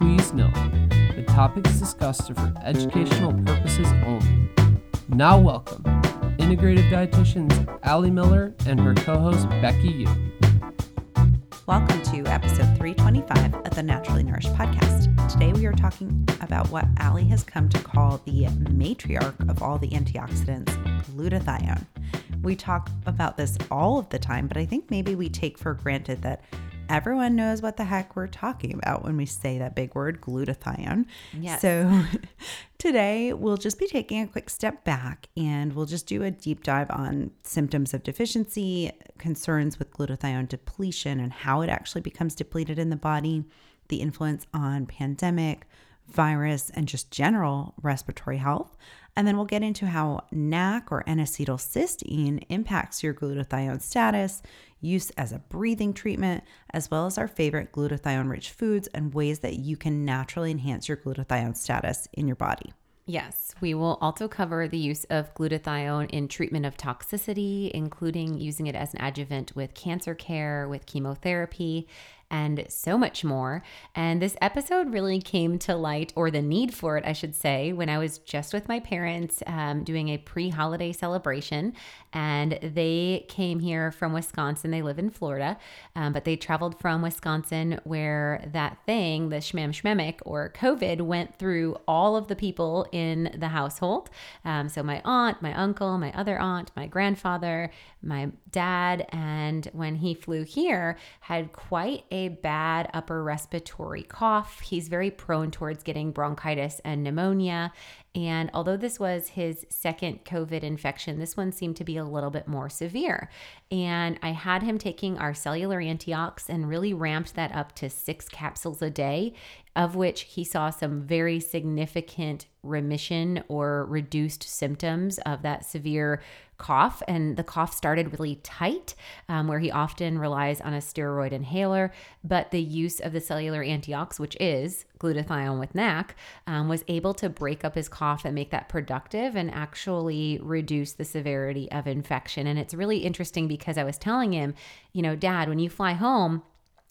Please note, the topics discussed are for educational purposes only. Now, welcome integrative dietitians Ali Miller and her co host Becky Yu. Welcome to episode 325 of the Naturally Nourished podcast. Today we are talking about what Ali has come to call the matriarch of all the antioxidants, glutathione. We talk about this all of the time, but I think maybe we take for granted that everyone knows what the heck we're talking about when we say that big word glutathione. Yes. So today we'll just be taking a quick step back and we'll just do a deep dive on symptoms of deficiency, concerns with glutathione depletion and how it actually becomes depleted in the body, the influence on pandemic, virus, and just general respiratory health. And then we'll get into how NAC or N acetylcysteine impacts your glutathione status, use as a breathing treatment, as well as our favorite glutathione rich foods and ways that you can naturally enhance your glutathione status in your body. Yes, we will also cover the use of glutathione in treatment of toxicity, including using it as an adjuvant with cancer care, with chemotherapy, and so much more. And this episode really came to light, or the need for it, I should say, when I was just with my parents um, doing a pre holiday celebration. And they came here from Wisconsin. They live in Florida, um, but they traveled from Wisconsin where that thing, the shmam shmemic or COVID, went through all of the people in the household. Um, so my aunt, my uncle, my other aunt, my grandfather, my dad, and when he flew here, had quite a bad upper respiratory cough. He's very prone towards getting bronchitis and pneumonia. And although this was his second COVID infection, this one seemed to be a little bit more severe. And I had him taking our cellular antiox and really ramped that up to six capsules a day, of which he saw some very significant remission or reduced symptoms of that severe cough. And the cough started really tight, um, where he often relies on a steroid inhaler. But the use of the cellular antiox, which is glutathione with NAC, um, was able to break up his cough and make that productive and actually reduce the severity of infection. And it's really interesting because I was telling him, you know, Dad, when you fly home,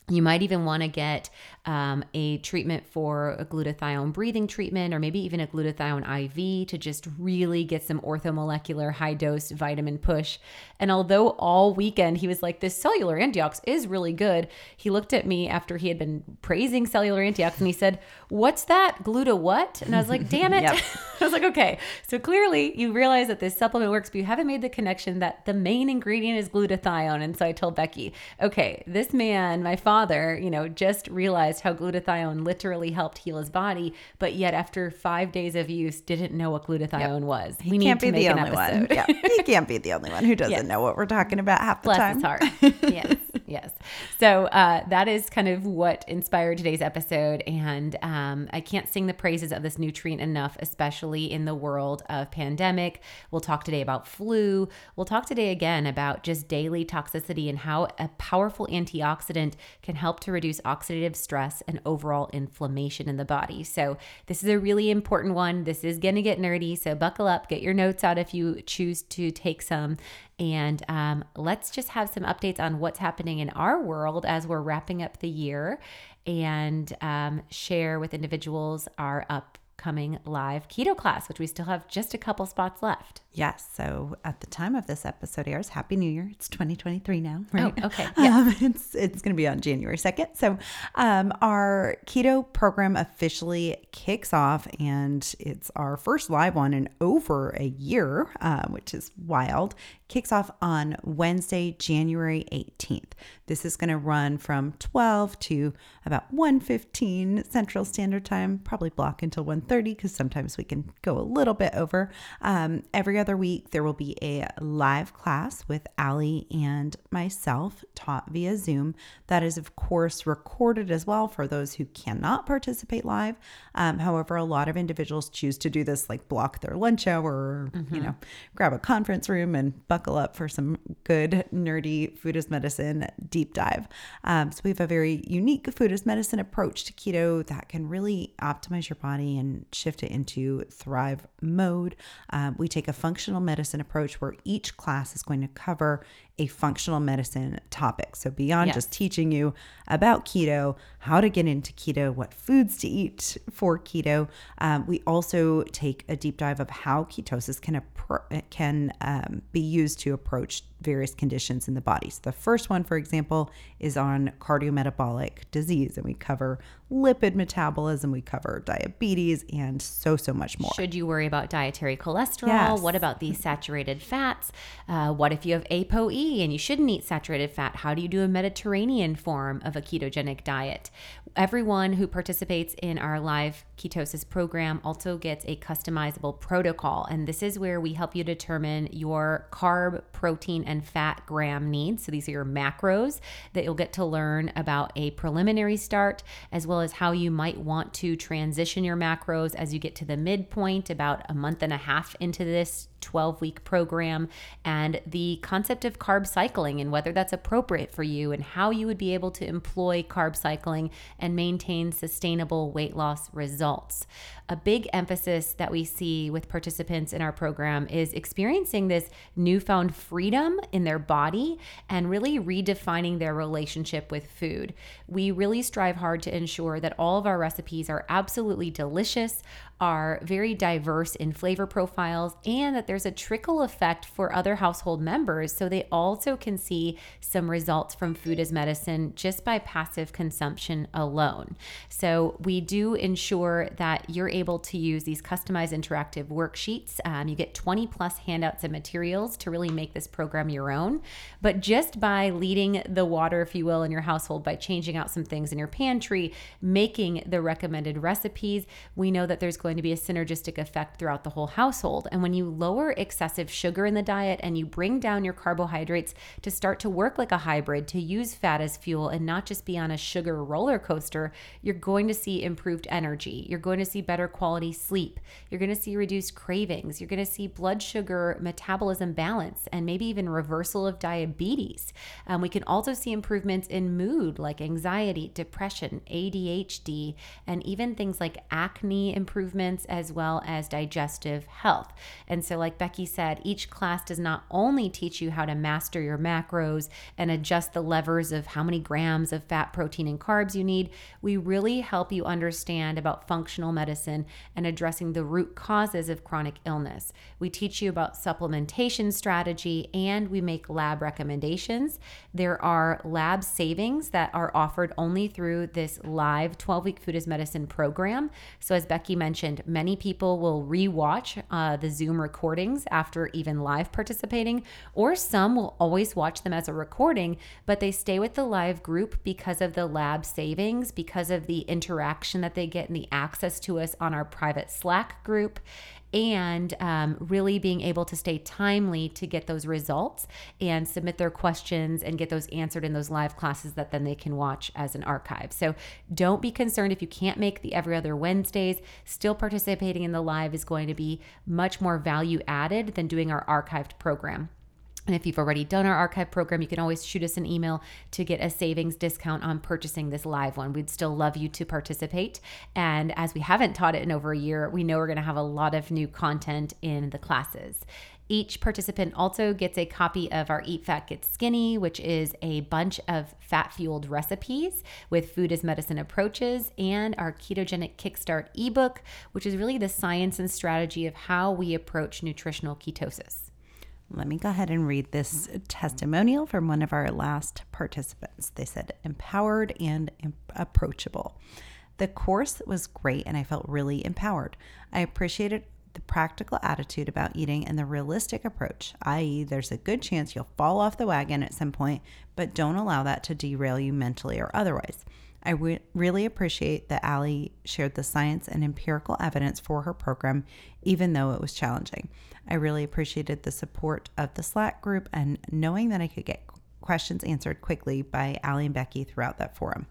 you might even want to get um, a treatment for a glutathione breathing treatment, or maybe even a glutathione IV to just really get some orthomolecular high dose vitamin push. And although all weekend he was like, This cellular antiox is really good, he looked at me after he had been praising cellular antiox and he said, What's that? Gluta what? And I was like, Damn it. I was like, Okay. So clearly you realize that this supplement works, but you haven't made the connection that the main ingredient is glutathione. And so I told Becky, Okay, this man, my father, you know, just realized how glutathione literally helped heal his body, but yet after five days of use, didn't know what glutathione yep. was. He we can't be the only one. Yeah, he can't be the only one who doesn't yes. Know what we're talking about half the Bless time. his heart. yes yes. So uh, that is kind of what inspired today's episode. And um, I can't sing the praises of this nutrient enough, especially in the world of pandemic. We'll talk today about flu. We'll talk today again about just daily toxicity and how a powerful antioxidant can help to reduce oxidative stress and overall inflammation in the body. So this is a really important one. This is going to get nerdy. So buckle up, get your notes out if you choose to take some. And um, let's just have some updates on what's happening in our world as we're wrapping up the year and um, share with individuals our upcoming live keto class, which we still have just a couple spots left. Yes. So at the time of this episode airs, Happy New Year. It's 2023 now, right? Oh, okay. Yeah. Um, it's it's going to be on January 2nd. So um, our keto program officially kicks off, and it's our first live one in over a year, uh, which is wild. Kicks off on Wednesday, January 18th. This is going to run from 12 to about 1:15 Central Standard Time, probably block until 1:30 because sometimes we can go a little bit over. Um, every other week there will be a live class with Ali and myself taught via Zoom. That is of course recorded as well for those who cannot participate live. Um, however, a lot of individuals choose to do this like block their lunch hour, or, mm-hmm. you know, grab a conference room and buckle up for some good nerdy food as medicine deep dive. Um, so we have a very unique food as medicine approach to keto that can really optimize your body and shift it into thrive mode. Um, we take a functional medicine approach where each class is going to cover a functional medicine topic. So, beyond yes. just teaching you about keto, how to get into keto, what foods to eat for keto, um, we also take a deep dive of how ketosis can, appro- can um, be used to approach various conditions in the body. So, the first one, for example, is on cardiometabolic disease, and we cover lipid metabolism, we cover diabetes, and so, so much more. Should you worry about dietary cholesterol? Yes. What about these saturated fats? Uh, what if you have ApoE and you shouldn't eat saturated fat? How do you do a Mediterranean form of a ketogenic diet? Everyone who participates in our live ketosis program also gets a customizable protocol, and this is where we help you determine your carb, protein, and fat gram needs. So these are your macros that you'll get to learn about a preliminary start, as well as how you might want to transition your macros as you get to the midpoint, about a month and a half into this 12 week program and the concept of carb cycling and whether that's appropriate for you and how you would be able to employ carb cycling and maintain sustainable weight loss results a big emphasis that we see with participants in our program is experiencing this newfound freedom in their body and really redefining their relationship with food. We really strive hard to ensure that all of our recipes are absolutely delicious, are very diverse in flavor profiles, and that there's a trickle effect for other household members so they also can see some results from food as medicine just by passive consumption alone. So we do ensure that you're able to use these customized interactive worksheets. Um, you get 20 plus handouts and materials to really make this program your own. But just by leading the water, if you will, in your household, by changing out some things in your pantry, making the recommended recipes, we know that there's going to be a synergistic effect throughout the whole household. And when you lower excessive sugar in the diet and you bring down your carbohydrates to start to work like a hybrid, to use fat as fuel and not just be on a sugar roller coaster, you're going to see improved energy. You're going to see better quality sleep. You're going to see reduced cravings. You're going to see blood sugar metabolism balance and maybe even reversal of diabetes. Um, we can also see improvements in mood like anxiety, depression, ADHD, and even things like acne improvements as well as digestive health. And so, like Becky said, each class does not only teach you how to master your macros and adjust the levers of how many grams of fat, protein, and carbs you need, we really help you understand about functional medicine and addressing the root causes of chronic illness. We teach you about supplementation strategy and we make lab recommendations. There are lab savings that are offered only through this live 12 week food as medicine program. So, as Becky mentioned, many people will rewatch uh, the Zoom recordings after even live participating, or some will always watch them as a recording, but they stay with the live group because of the lab savings, because of the interaction that they get and the access to us on our private Slack group and um, really being able to stay timely to get those results and submit their questions and get those answered in those live classes that then they can watch as an archive. So don't be concerned if you can't make the every other Wednesdays. Still participating in the live is going to be much more value added than doing our archived program. And if you've already done our archive program, you can always shoot us an email to get a savings discount on purchasing this live one. We'd still love you to participate. And as we haven't taught it in over a year, we know we're going to have a lot of new content in the classes. Each participant also gets a copy of our Eat Fat Get Skinny, which is a bunch of fat fueled recipes with food as medicine approaches, and our Ketogenic Kickstart ebook, which is really the science and strategy of how we approach nutritional ketosis. Let me go ahead and read this testimonial from one of our last participants. They said, empowered and approachable. The course was great and I felt really empowered. I appreciated the practical attitude about eating and the realistic approach, i.e., there's a good chance you'll fall off the wagon at some point, but don't allow that to derail you mentally or otherwise. I re- really appreciate that Ali shared the science and empirical evidence for her program, even though it was challenging. I really appreciated the support of the Slack group and knowing that I could get questions answered quickly by Ali and Becky throughout that forum.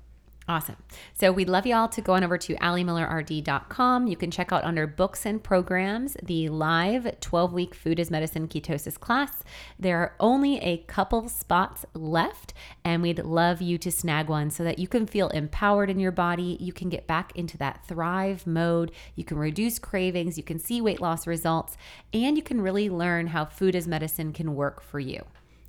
Awesome. So we'd love you all to go on over to alimillerrd.com. You can check out under books and programs the live 12 week food as medicine ketosis class. There are only a couple spots left, and we'd love you to snag one so that you can feel empowered in your body. You can get back into that thrive mode. You can reduce cravings. You can see weight loss results, and you can really learn how food as medicine can work for you.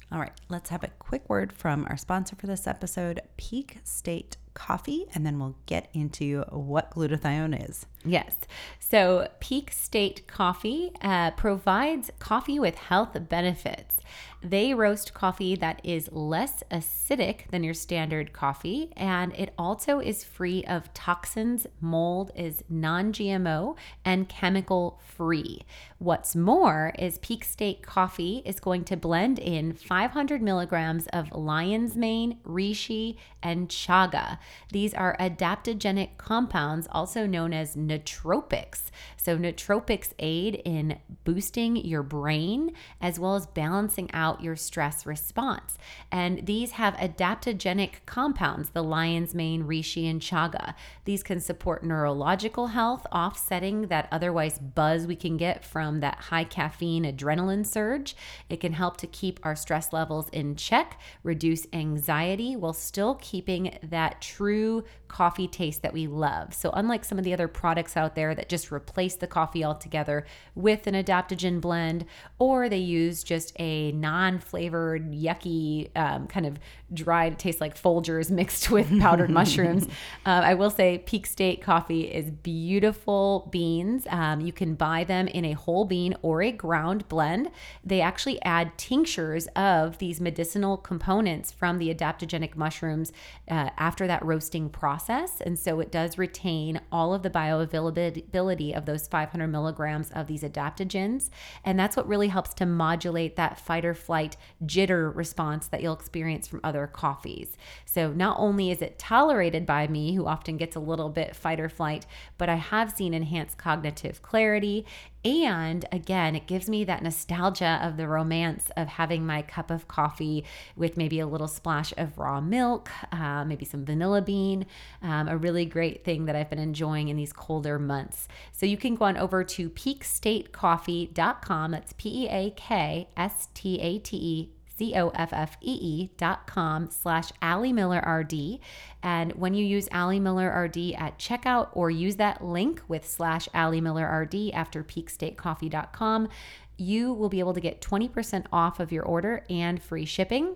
All right, let's have a quick word from our sponsor for this episode, Peak State Coffee, and then we'll get into what glutathione is. Yes. So, Peak State Coffee uh, provides coffee with health benefits. They roast coffee that is less acidic than your standard coffee, and it also is free of toxins, mold, is non GMO, and chemical free. What's more is Peak State Coffee is going to blend in 500 milligrams of lion's mane, reishi, and chaga. These are adaptogenic compounds, also known as nootropics. So, nootropics aid in boosting your brain as well as balancing out your stress response. And these have adaptogenic compounds, the lion's mane, reishi, and chaga. These can support neurological health, offsetting that otherwise buzz we can get from that high caffeine adrenaline surge. It can help to keep our stress levels in check, reduce anxiety while still keeping that true coffee taste that we love. So, unlike some of the other products out there that just replace the coffee altogether with an adaptogen blend, or they use just a non flavored, yucky, um, kind of dried, tastes like Folgers mixed with powdered mushrooms. Uh, I will say Peak State coffee is beautiful beans. Um, you can buy them in a whole bean or a ground blend. They actually add tinctures of these medicinal components from the adaptogenic mushrooms uh, after that roasting process. And so it does retain all of the bioavailability of those 500 milligrams of these adaptogens. And that's what really helps to modulate that fight or flight jitter response that you'll experience from other coffees. So not only is it tolerated by me, who often gets a little bit fight or flight, but I have seen enhanced cognitive clarity and again, it gives me that nostalgia of the romance of having my cup of coffee with maybe a little splash of raw milk, uh, maybe some vanilla bean, um, a really great thing that I've been enjoying in these colder months. So you can go on over to peakstatecoffee.com. That's P E A K S T A T E C-O-F-F-E-E dot com slash Ali Miller RD. And when you use Ali Miller RD at checkout or use that link with slash Ali Miller RD after peakstatecoffee.com, you will be able to get 20% off of your order and free shipping.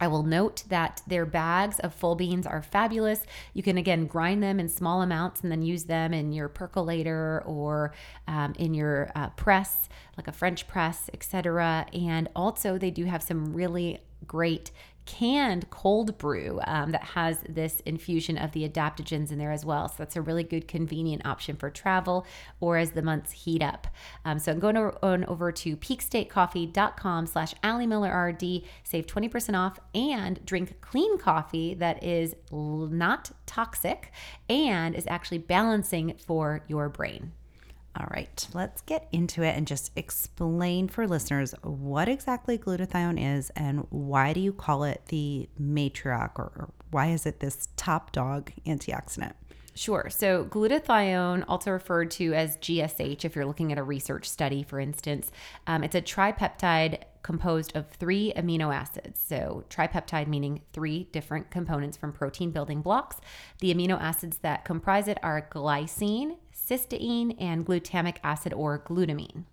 I will note that their bags of full beans are fabulous. You can again grind them in small amounts and then use them in your percolator or um, in your uh, press, like a French press, etc. And also, they do have some really great canned cold brew um, that has this infusion of the adaptogens in there as well. So that's a really good, convenient option for travel or as the months heat up. Um, so I'm going on over to peakstatecoffee.com slash RD, save 20% off and drink clean coffee that is not toxic and is actually balancing for your brain. All right, let's get into it and just explain for listeners what exactly glutathione is and why do you call it the matriarch or, why is it this top dog antioxidant? Sure. So, glutathione, also referred to as GSH, if you're looking at a research study, for instance, um, it's a tripeptide composed of three amino acids. So, tripeptide meaning three different components from protein building blocks. The amino acids that comprise it are glycine, cysteine, and glutamic acid or glutamine.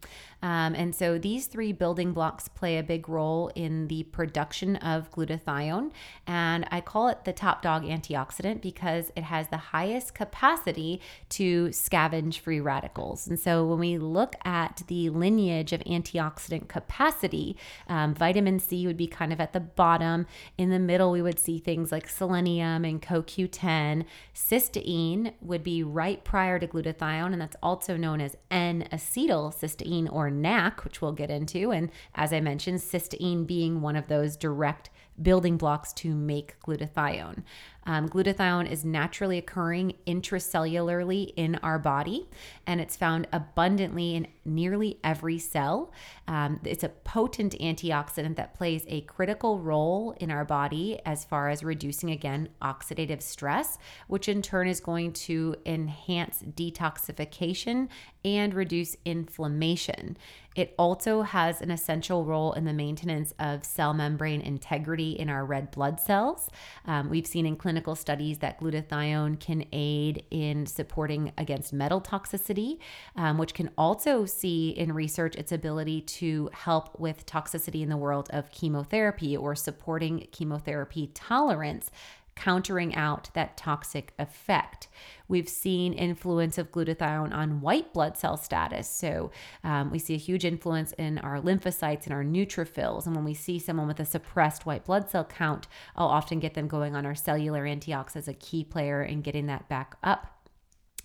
Um, and so these three building blocks play a big role in the production of glutathione. And I call it the top dog antioxidant because it has the highest capacity to scavenge free radicals. And so when we look at the lineage of antioxidant capacity, um, vitamin C would be kind of at the bottom. In the middle, we would see things like selenium and CoQ10. Cysteine would be right prior to glutathione glutathione, and that's also known as N acetylcysteine or NAC, which we'll get into. And as I mentioned, cysteine being one of those direct building blocks to make glutathione. Um, glutathione is naturally occurring intracellularly in our body, and it's found abundantly in nearly every cell. Um, it's a potent antioxidant that plays a critical role in our body as far as reducing, again, oxidative stress, which in turn is going to enhance detoxification and reduce inflammation. It also has an essential role in the maintenance of cell membrane integrity in our red blood cells. Um, we've seen in clinical studies that glutathione can aid in supporting against metal toxicity, um, which can also see in research its ability to help with toxicity in the world of chemotherapy or supporting chemotherapy tolerance countering out that toxic effect. We've seen influence of glutathione on white blood cell status. So um, we see a huge influence in our lymphocytes and our neutrophils. And when we see someone with a suppressed white blood cell count, I'll often get them going on our cellular antioxidants, as a key player in getting that back up.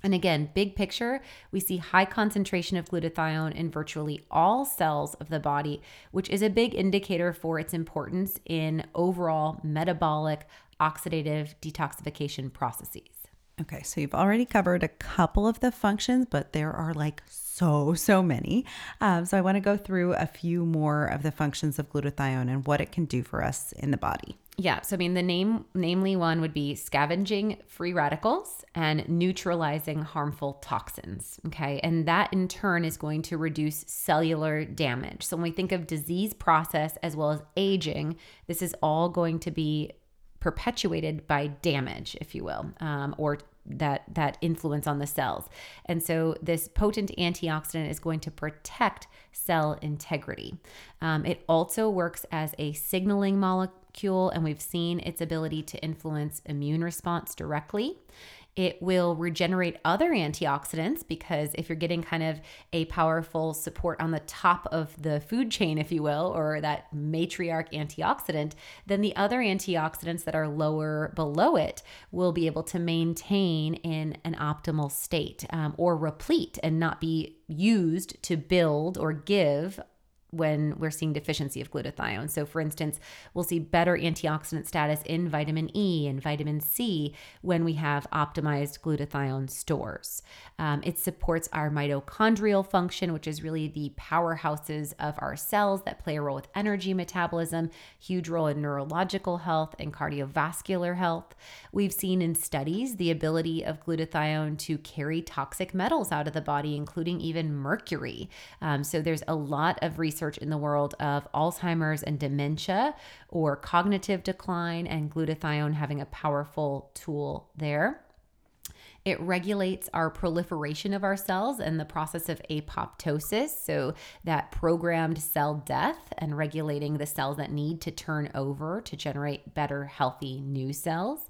And again, big picture, we see high concentration of glutathione in virtually all cells of the body, which is a big indicator for its importance in overall metabolic oxidative detoxification processes. Okay, so you've already covered a couple of the functions, but there are like so, so many. Um, so I want to go through a few more of the functions of glutathione and what it can do for us in the body. Yeah, so I mean, the name, namely one would be scavenging free radicals and neutralizing harmful toxins. Okay, and that in turn is going to reduce cellular damage. So when we think of disease process as well as aging, this is all going to be perpetuated by damage, if you will, um, or that that influence on the cells. And so this potent antioxidant is going to protect cell integrity. Um, it also works as a signaling molecule, and we've seen its ability to influence immune response directly. It will regenerate other antioxidants because if you're getting kind of a powerful support on the top of the food chain, if you will, or that matriarch antioxidant, then the other antioxidants that are lower below it will be able to maintain in an optimal state um, or replete and not be used to build or give when we're seeing deficiency of glutathione. So, for instance, we'll see better antioxidant status in vitamin E and vitamin C when we have optimized glutathione stores. Um, it supports our mitochondrial function, which is really the powerhouses of our cells that play a role with energy metabolism, huge role in neurological health and cardiovascular health. We've seen in studies the ability of glutathione to carry toxic metals out of the body, including even mercury. Um, so, there's a lot of research research in the world of Alzheimer's and dementia or cognitive decline, and glutathione having a powerful tool there. It regulates our proliferation of our cells and the process of apoptosis, so that programmed cell death and regulating the cells that need to turn over to generate better, healthy new cells.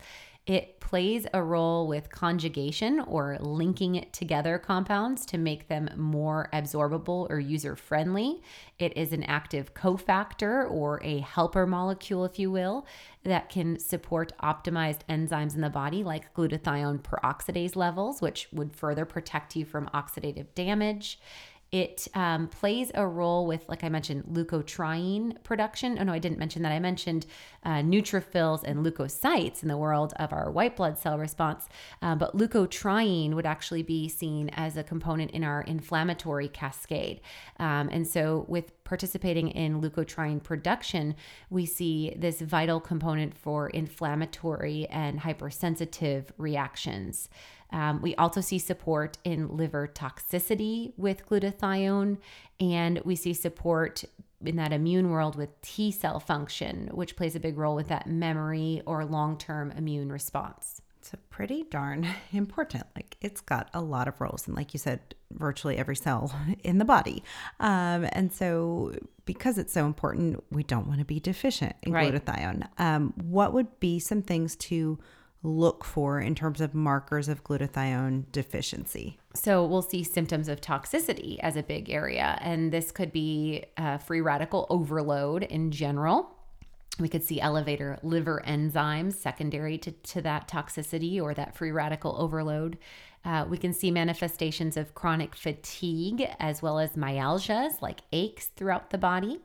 It plays a role with conjugation or linking together compounds to make them more absorbable or user friendly. It is an active cofactor or a helper molecule, if you will, that can support optimized enzymes in the body like glutathione peroxidase levels, which would further protect you from oxidative damage. It um, plays a role with, like I mentioned, leukotriene production. Oh, no, I didn't mention that. I mentioned uh, neutrophils and leukocytes in the world of our white blood cell response. Uh, but leukotriene would actually be seen as a component in our inflammatory cascade. Um, and so, with participating in leukotriene production, we see this vital component for inflammatory and hypersensitive reactions. Um, we also see support in liver toxicity with glutathione, and we see support in that immune world with T cell function, which plays a big role with that memory or long term immune response. So, pretty darn important. Like, it's got a lot of roles. And, like you said, virtually every cell in the body. Um, and so, because it's so important, we don't want to be deficient in right. glutathione. Um, what would be some things to look for in terms of markers of glutathione deficiency? So, we'll see symptoms of toxicity as a big area, and this could be uh, free radical overload in general. We could see elevator liver enzymes secondary to, to that toxicity or that free radical overload. Uh, we can see manifestations of chronic fatigue as well as myalgias like aches throughout the body.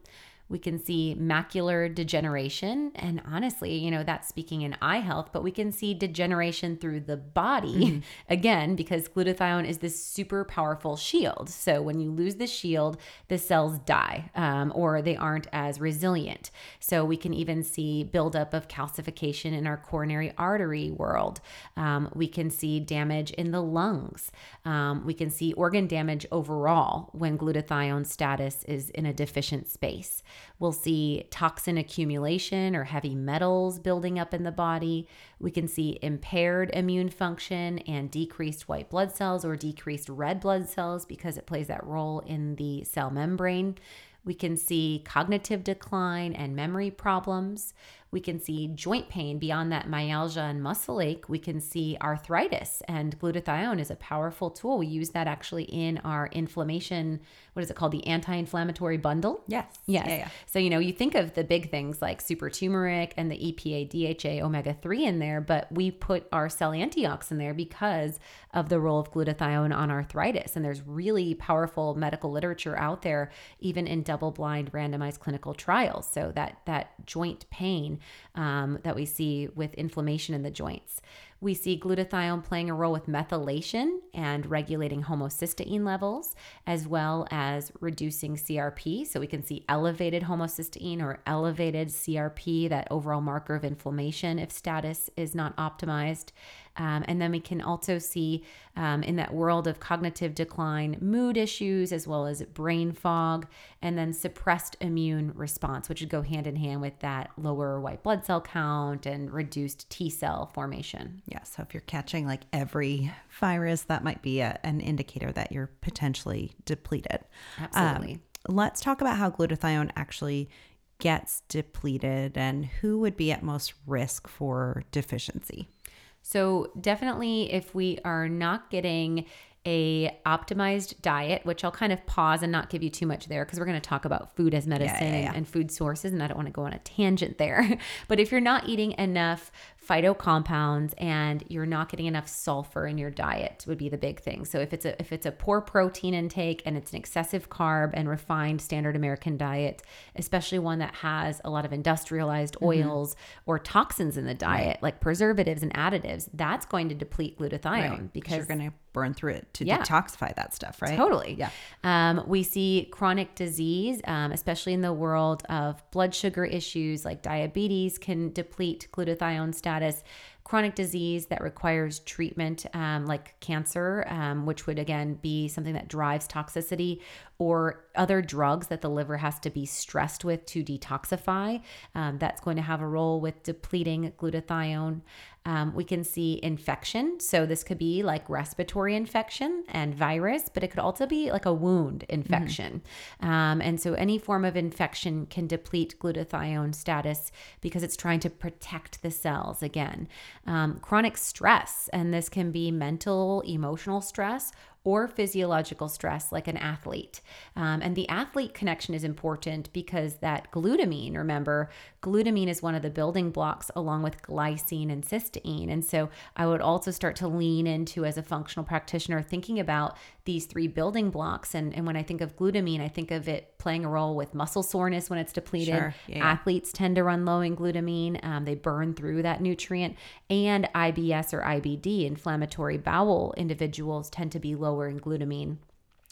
We can see macular degeneration. And honestly, you know, that's speaking in eye health, but we can see degeneration through the body mm-hmm. again, because glutathione is this super powerful shield. So when you lose the shield, the cells die um, or they aren't as resilient. So we can even see buildup of calcification in our coronary artery world. Um, we can see damage in the lungs. Um, we can see organ damage overall when glutathione status is in a deficient space. We'll see toxin accumulation or heavy metals building up in the body. We can see impaired immune function and decreased white blood cells or decreased red blood cells because it plays that role in the cell membrane. We can see cognitive decline and memory problems. We can see joint pain beyond that myalgia and muscle ache. We can see arthritis, and glutathione is a powerful tool. We use that actually in our inflammation. What is it called? The anti-inflammatory bundle. Yes. Yes. Yeah, yeah. So you know, you think of the big things like super turmeric and the EPA, DHA, omega three in there, but we put our cell antiox in there because of the role of glutathione on arthritis. And there's really powerful medical literature out there, even in double-blind randomized clinical trials. So that that joint pain um, that we see with inflammation in the joints. We see glutathione playing a role with methylation and regulating homocysteine levels, as well as reducing CRP. So we can see elevated homocysteine or elevated CRP, that overall marker of inflammation, if status is not optimized. Um, and then we can also see um, in that world of cognitive decline, mood issues, as well as brain fog, and then suppressed immune response, which would go hand in hand with that lower white blood cell count and reduced T cell formation. Yeah. So if you're catching like every virus, that might be a, an indicator that you're potentially depleted. Absolutely. Um, let's talk about how glutathione actually gets depleted and who would be at most risk for deficiency. So, definitely, if we are not getting a optimized diet, which I'll kind of pause and not give you too much there because we're going to talk about food as medicine yeah, yeah, yeah. and food sources, and I don't want to go on a tangent there. but if you're not eating enough phytocompounds and you're not getting enough sulfur in your diet would be the big thing. So if it's a if it's a poor protein intake and it's an excessive carb and refined standard American diet, especially one that has a lot of industrialized mm-hmm. oils mm-hmm. or toxins in the diet right. like preservatives and additives, that's going to deplete glutathione right. because you're going to burn through it to yeah. detoxify that stuff, right? Totally. Yeah. Um, we see chronic disease, um, especially in the world of blood sugar issues like diabetes, can deplete glutathione status status, chronic disease that requires treatment, um, like cancer, um, which would again be something that drives toxicity, or other drugs that the liver has to be stressed with to detoxify. Um, that's going to have a role with depleting glutathione. Um, we can see infection. So, this could be like respiratory infection and virus, but it could also be like a wound infection. Mm-hmm. Um, and so, any form of infection can deplete glutathione status because it's trying to protect the cells again. Um, chronic stress, and this can be mental, emotional stress or physiological stress like an athlete. Um, and the athlete connection is important because that glutamine, remember, glutamine is one of the building blocks along with glycine and cysteine. And so I would also start to lean into, as a functional practitioner, thinking about these three building blocks. And, and when I think of glutamine, I think of it playing a role with muscle soreness when it's depleted. Sure. Yeah. Athletes tend to run low in glutamine, um, they burn through that nutrient. And IBS or IBD, inflammatory bowel individuals, tend to be low lower in glutamine,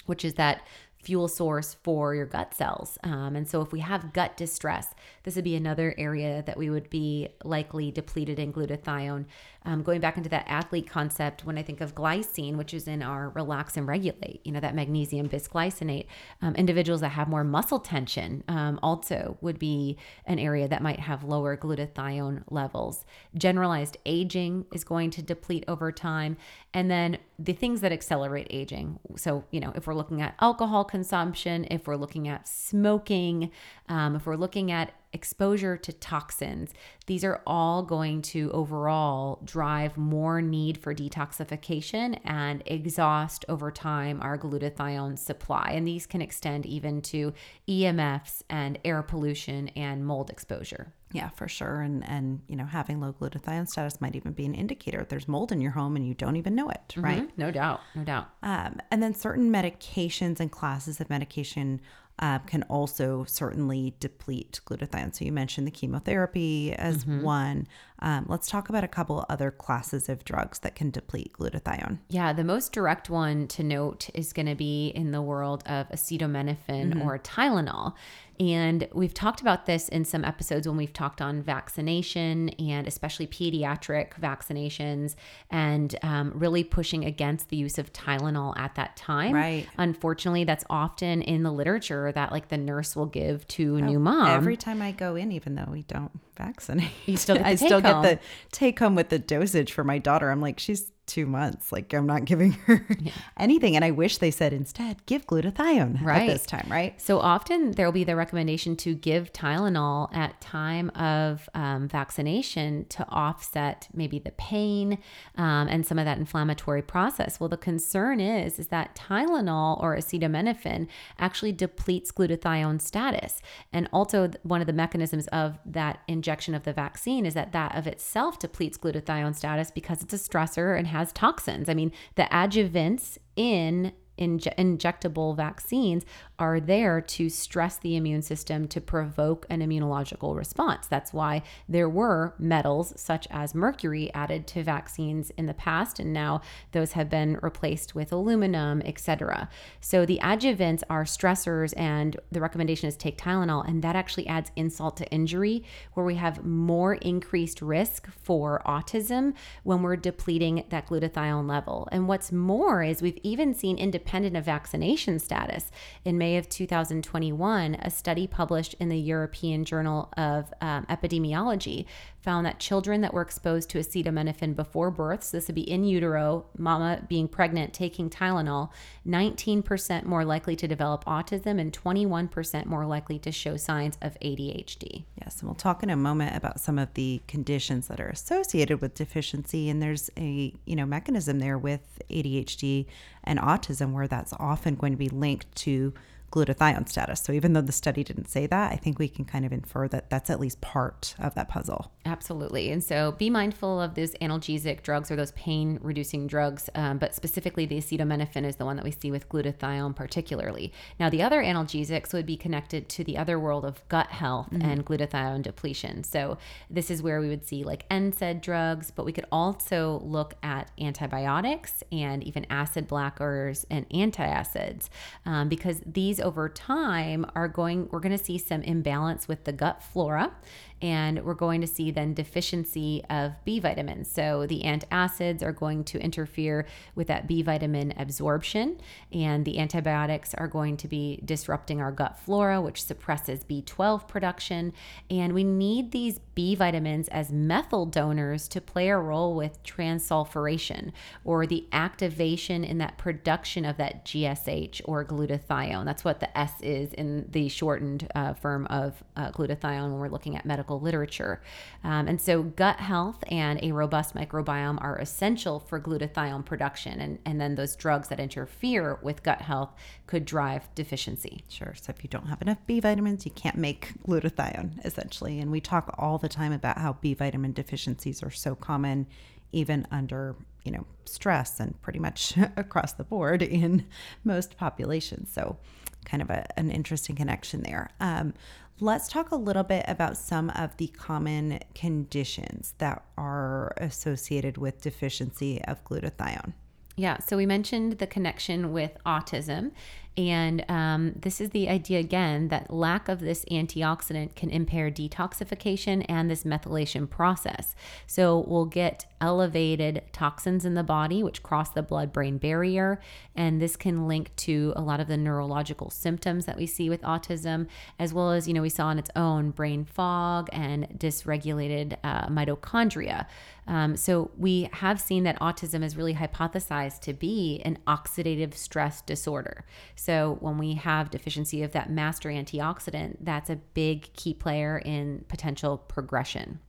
which is that fuel source for your gut cells. Um, and so, if we have gut distress, this would be another area that we would be likely depleted in glutathione. Um, going back into that athlete concept, when I think of glycine, which is in our relax and regulate, you know, that magnesium bisglycinate, um, individuals that have more muscle tension um, also would be an area that might have lower glutathione levels. Generalized aging is going to deplete over time. And then the things that accelerate aging. So, you know, if we're looking at alcohol consumption, if we're looking at smoking, um, if we're looking at exposure to toxins. These are all going to overall drive more need for detoxification and exhaust over time our glutathione supply. And these can extend even to EMFs and air pollution and mold exposure. Yeah, for sure. And and you know, having low glutathione status might even be an indicator there's mold in your home and you don't even know it, right? Mm-hmm. No doubt, no doubt. Um, and then certain medications and classes of medication uh, can also certainly deplete glutathione. So you mentioned the chemotherapy as one. Um, let's talk about a couple other classes of drugs that can deplete glutathione. Yeah, the most direct one to note is going to be in the world of acetaminophen or Tylenol. And we've talked about this in some episodes when we've talked on vaccination and especially pediatric vaccinations and um, really pushing against the use of Tylenol at that time. Right. Unfortunately, that's often in the literature that like the nurse will give to a new mom. Every time I go in, even though we don't vaccinate, You still get the I still take-home. the take home with the dosage for my daughter. I'm like, she's two months. Like I'm not giving her anything. And I wish they said instead, give glutathione Right. at this time, right? So often there will be the recommendation to give Tylenol at time of um, vaccination to offset maybe the pain um, and some of that inflammatory process. Well, the concern is is that Tylenol or acetaminophen actually depletes glutathione status, and also one of the mechanisms of that injection of the vaccine is that that of itself depletes glutathione status because it's a stressor and has toxins. I mean, the adjuvants in inje- injectable vaccines are there to stress the immune system to provoke an immunological response. That's why there were metals such as mercury added to vaccines in the past and now those have been replaced with aluminum, etc. So the adjuvants are stressors and the recommendation is take Tylenol and that actually adds insult to injury where we have more increased risk for autism when we're depleting that glutathione level. And what's more is we've even seen independent of vaccination status in May of 2021, a study published in the European Journal of um, Epidemiology found that children that were exposed to acetaminophen before birth, so this would be in utero, mama being pregnant, taking Tylenol, 19% more likely to develop autism and 21% more likely to show signs of ADHD. Yes, and we'll talk in a moment about some of the conditions that are associated with deficiency. And there's a you know mechanism there with ADHD and autism where that's often going to be linked to glutathione status. So even though the study didn't say that, I think we can kind of infer that that's at least part of that puzzle. Absolutely. And so be mindful of those analgesic drugs or those pain reducing drugs, um, but specifically the acetaminophen is the one that we see with glutathione particularly. Now, the other analgesics would be connected to the other world of gut health and glutathione depletion. So this is where we would see like NSAID drugs, but we could also look at antibiotics and even acid blockers and antacids um, because these over time are going, we're going to see some imbalance with the gut flora and we're going to see then deficiency of B vitamins. So the antacids are going to interfere with that B vitamin absorption, and the antibiotics are going to be disrupting our gut flora, which suppresses B12 production. And we need these B vitamins as methyl donors to play a role with transsulfuration or the activation in that production of that GSH or glutathione. That's what the S is in the shortened uh, form of uh, glutathione when we're looking at medical literature. Um, and so, gut health and a robust microbiome are essential for glutathione production. And, and then those drugs that interfere with gut health could drive deficiency. Sure. So if you don't have enough B vitamins, you can't make glutathione essentially. And we talk all the time about how B vitamin deficiencies are so common even under, you know, stress and pretty much across the board in most populations. So kind of a, an interesting connection there. Um, let's talk a little bit about some of the common conditions that are associated with deficiency of glutathione. Yeah, so we mentioned the connection with autism. And um, this is the idea again that lack of this antioxidant can impair detoxification and this methylation process. So we'll get elevated toxins in the body, which cross the blood brain barrier. And this can link to a lot of the neurological symptoms that we see with autism, as well as, you know, we saw on its own brain fog and dysregulated uh, mitochondria. Um, so we have seen that autism is really hypothesized to be an oxidative stress disorder. So when we have deficiency of that master antioxidant, that's a big key player in potential progression.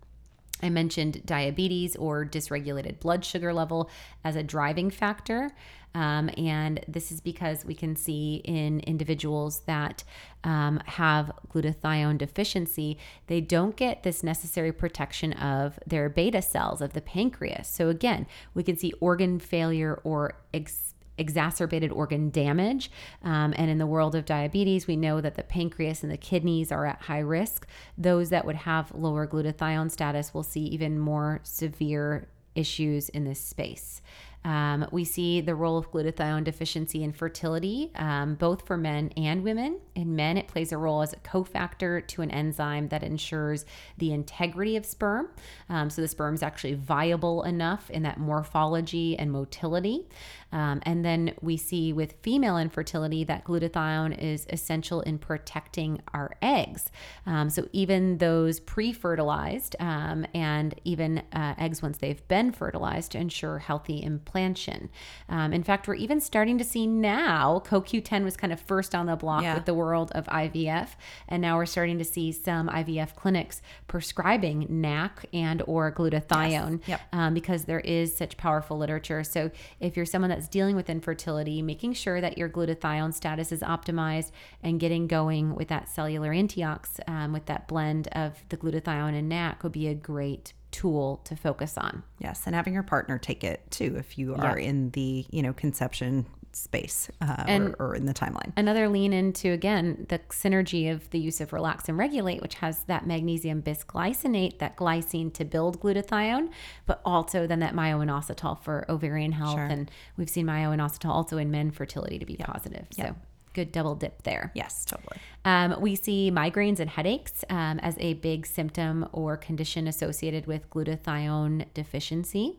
I mentioned diabetes or dysregulated blood sugar level as a driving factor. Um, and this is because we can see in individuals that um, have glutathione deficiency, they don't get this necessary protection of their beta cells of the pancreas. So, again, we can see organ failure or ex- exacerbated organ damage. Um, and in the world of diabetes, we know that the pancreas and the kidneys are at high risk. Those that would have lower glutathione status will see even more severe issues in this space. Um, we see the role of glutathione deficiency in fertility, um, both for men and women. In men, it plays a role as a cofactor to an enzyme that ensures the integrity of sperm. Um, so the sperm is actually viable enough in that morphology and motility. Um, and then we see with female infertility that glutathione is essential in protecting our eggs. Um, so even those pre fertilized um, and even uh, eggs once they've been fertilized to ensure healthy implantation. Um, in fact, we're even starting to see now, CoQ10 was kind of first on the block yeah. with the world of IVF. And now we're starting to see some IVF clinics prescribing NAC and or glutathione yes. yep. Um, because there is such powerful literature. So if you're someone that's that's dealing with infertility, making sure that your glutathione status is optimized and getting going with that cellular antiox um, with that blend of the glutathione and NAC would be a great tool to focus on. Yes, and having your partner take it too if you are yeah. in the, you know, conception space uh, and or, or, in the timeline. Another lean into again the synergy of the use of relax and regulate, which has that magnesium bisglycinate, that glycine to build glutathione, but also then that myo-inositol for ovarian health, sure. and we've seen myo-inositol also in men fertility to be positive. So good double dip there. Yes, totally. Um, we see migraines and headaches um, as a big symptom or condition associated with glutathione deficiency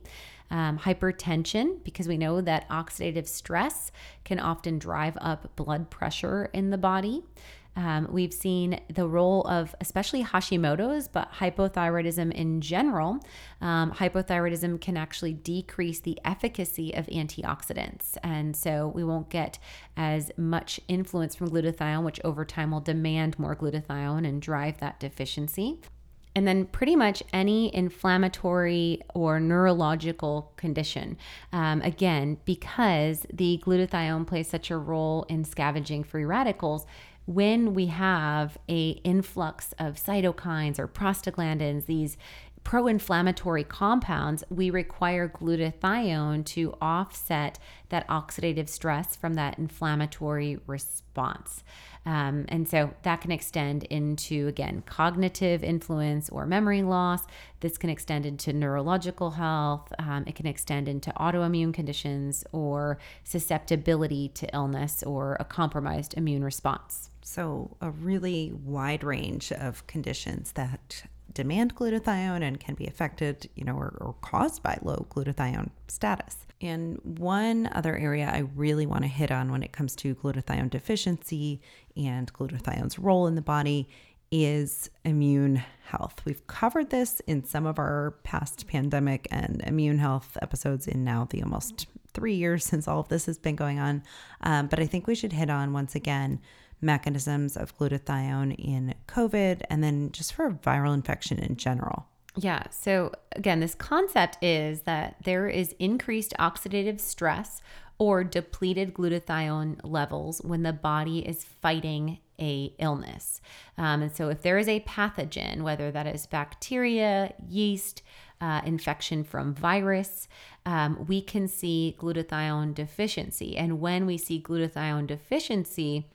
um, hypertension, because we know that oxidative stress can often drive up blood pressure in the body. Um, we've seen the role of especially Hashimoto's, but hypothyroidism in general. Um, hypothyroidism can actually decrease the efficacy of antioxidants. And so we won't get as much influence from glutathione, which over time will demand more glutathione and drive that deficiency. And then, pretty much any inflammatory or neurological condition. Um, again, because the glutathione plays such a role in scavenging free radicals, when we have a influx of cytokines or prostaglandins, these pro-inflammatory compounds, we require glutathione to offset that oxidative stress from that inflammatory response. Um, and so that can extend into, again, cognitive influence or memory loss. This can extend into neurological health. Um, it can extend into autoimmune conditions or susceptibility to illness or a compromised immune response. So, a really wide range of conditions that demand glutathione and can be affected, you know, or, or caused by low glutathione status. And one other area I really want to hit on when it comes to glutathione deficiency and glutathione's role in the body is immune health. We've covered this in some of our past pandemic and immune health episodes in now the almost three years since all of this has been going on. Um, but I think we should hit on once again mechanisms of glutathione in COVID and then just for viral infection in general. Yeah. So, again, this concept is that there is increased oxidative stress or depleted glutathione levels when the body is fighting a illness. Um, and so, if there is a pathogen, whether that is bacteria, yeast, uh, infection from virus, um, we can see glutathione deficiency. And when we see glutathione deficiency,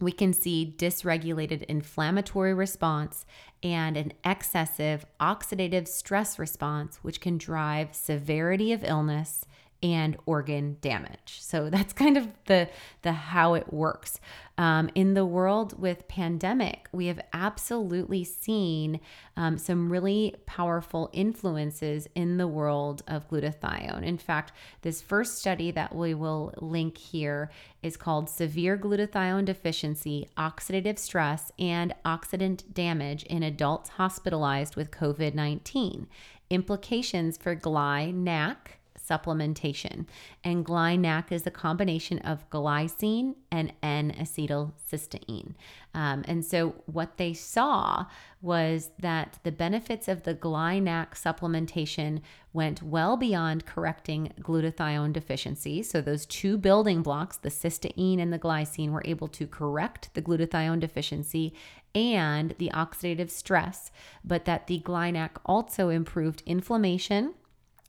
we can see dysregulated inflammatory response and an excessive oxidative stress response, which can drive severity of illness and organ damage. So that's kind of the the how it works. Um, in the world with pandemic, we have absolutely seen um, some really powerful influences in the world of glutathione. In fact, this first study that we will link here is called Severe Glutathione Deficiency, Oxidative Stress, and Oxidant Damage in Adults Hospitalized with COVID 19 Implications for GLY-NAC supplementation. And GlyNac is a combination of glycine and N-acetylcysteine. Um, and so what they saw was that the benefits of the GlyNac supplementation went well beyond correcting glutathione deficiency. So those two building blocks, the cysteine and the glycine, were able to correct the glutathione deficiency and the oxidative stress, but that the GlyNac also improved inflammation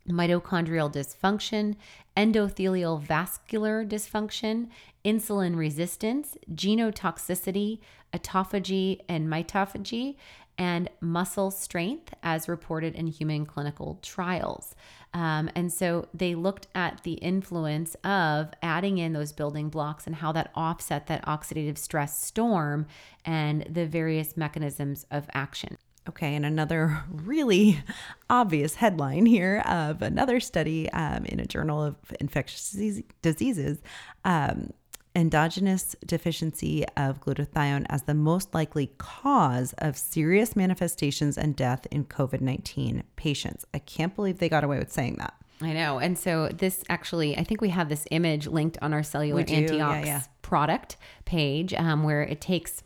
mitochondrial dysfunction, endothelial vascular dysfunction, insulin resistance, genotoxicity, autophagy and mitophagy, and muscle strength as reported in human clinical trials. Um, and so they looked at the influence of adding in those building blocks and how that offset that oxidative stress storm and the various mechanisms of action. Okay, and another really obvious headline here of another study um, in a journal of infectious diseases um, endogenous deficiency of glutathione as the most likely cause of serious manifestations and death in COVID 19 patients. I can't believe they got away with saying that. I know. And so this actually, I think we have this image linked on our cellular antiox yeah, yeah. product page um, where it takes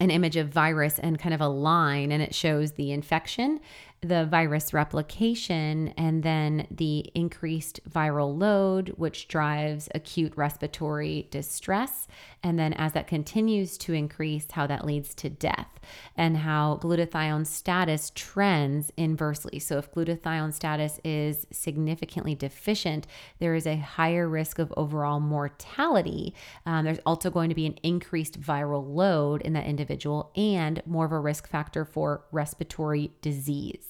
an image of virus and kind of a line, and it shows the infection the virus replication and then the increased viral load, which drives acute respiratory distress. And then, as that continues to increase, how that leads to death and how glutathione status trends inversely. So, if glutathione status is significantly deficient, there is a higher risk of overall mortality. Um, there's also going to be an increased viral load in that individual and more of a risk factor for respiratory disease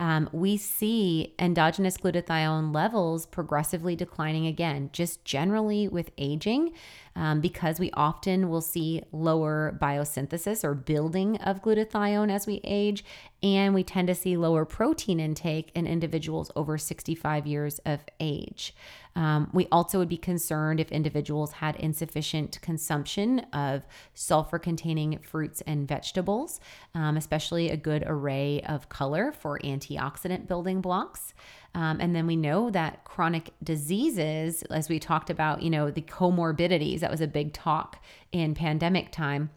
um, we see endogenous glutathione levels progressively declining again, just generally with aging um, because we often will see lower biosynthesis or building of glutathione as we age, and we tend to see lower protein intake in individuals over 65 years of age. Um, we also would be concerned if individuals had insufficient consumption of sulfur containing fruits and vegetables, um, especially a good array of color for antioxidant building blocks. Um, and then we know that chronic diseases, as we talked about, you know, the comorbidities, that was a big talk in pandemic time.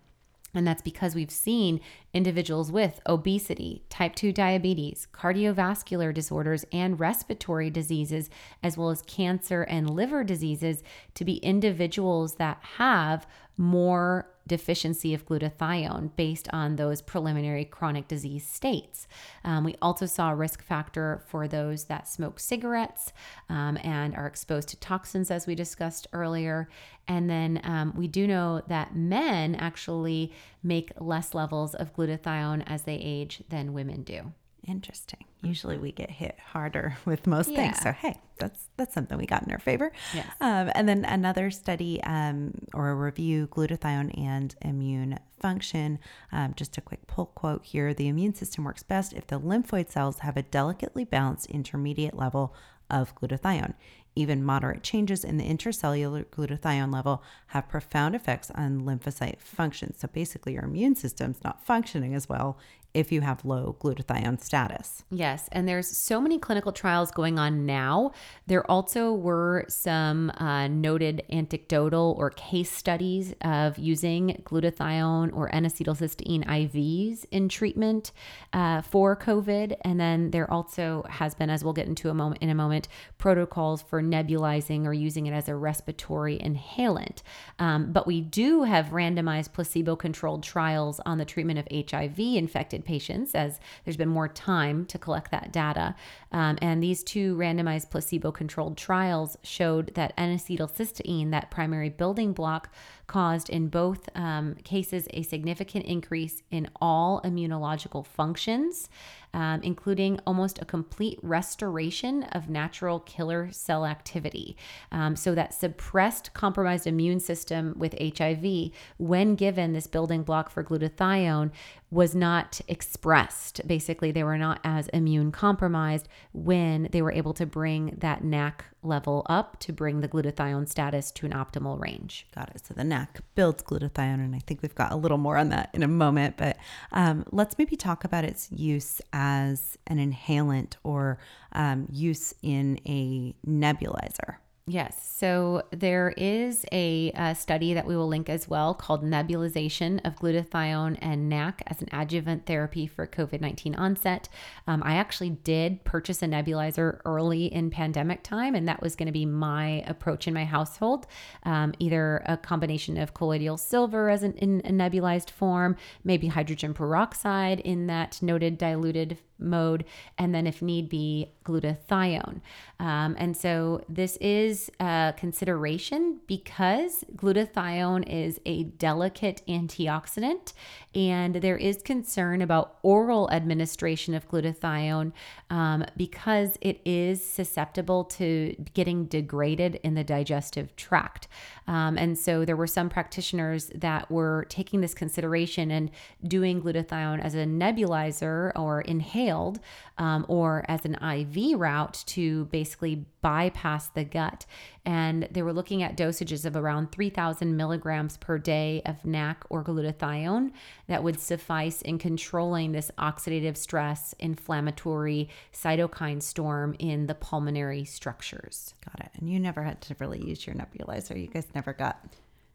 And that's because we've seen individuals with obesity, type 2 diabetes, cardiovascular disorders, and respiratory diseases, as well as cancer and liver diseases, to be individuals that have more deficiency of glutathione based on those preliminary chronic disease states. Um, we also saw a risk factor for those that smoke cigarettes um, and are exposed to toxins, as we discussed earlier. And then um, we do know that men actually make less levels of glutathione as they age than women do. Interesting. Usually we get hit harder with most yeah. things. So hey, that's that's something we got in our favor. Yes. Um, and then another study um, or a review: glutathione and immune function. Um, just a quick pull quote here: the immune system works best if the lymphoid cells have a delicately balanced intermediate level of glutathione. Even moderate changes in the intracellular glutathione level have profound effects on lymphocyte function. So basically, your immune system's not functioning as well if you have low glutathione status. Yes, and there's so many clinical trials going on now. There also were some uh, noted anecdotal or case studies of using glutathione or N-acetylcysteine IVs in treatment uh, for COVID, and then there also has been, as we'll get into a moment in a moment, protocols for nebulizing or using it as a respiratory inhalant. Um, but we do have randomized placebo-controlled trials on the treatment of HIV infected patients as there's been more time to collect that data. Um, and these two randomized placebo controlled trials showed that N acetylcysteine, that primary building block, caused in both um, cases a significant increase in all immunological functions. um, including almost a complete restoration of natural killer cell activity. Um, so, that suppressed, compromised immune system with HIV, when given this building block for glutathione, was not expressed. Basically, they were not as immune compromised when they were able to bring that NAC level up to bring the glutathione status to an optimal range. Got it. So the NAC builds glutathione, and I think we've got a little more on that in a moment. But um, let's maybe talk about its use as an inhalant or um, use in a nebulizer. Yes. So there is a, a, study that we will link as well called Nebulization of Glutathione and NAC as an adjuvant therapy for COVID 19 onset. Um, I actually did purchase a nebulizer early in pandemic time, and that was going to be my approach in my household um, either a combination of colloidal silver as an, in a nebulized form, maybe hydrogen peroxide in that noted diluted mode, and then if need be, glutathione. Um, and so this is a consideration because glutathione is a delicate antioxidant, and there is concern about oral administration of glutathione um, because it is susceptible to getting degraded in the digestive tract. Um, and so there were some practitioners that were taking this consideration and doing glutathione as a nebulizer or inhaled um, or as an IV route to basically bypass the gut. And they were looking at dosages of around 3,000 milligrams per day of NAC or glutathione that would suffice in controlling this oxidative stress, inflammatory cytokine storm in the pulmonary structures. Got it. And you never had to really use your nebulizer. You guys never got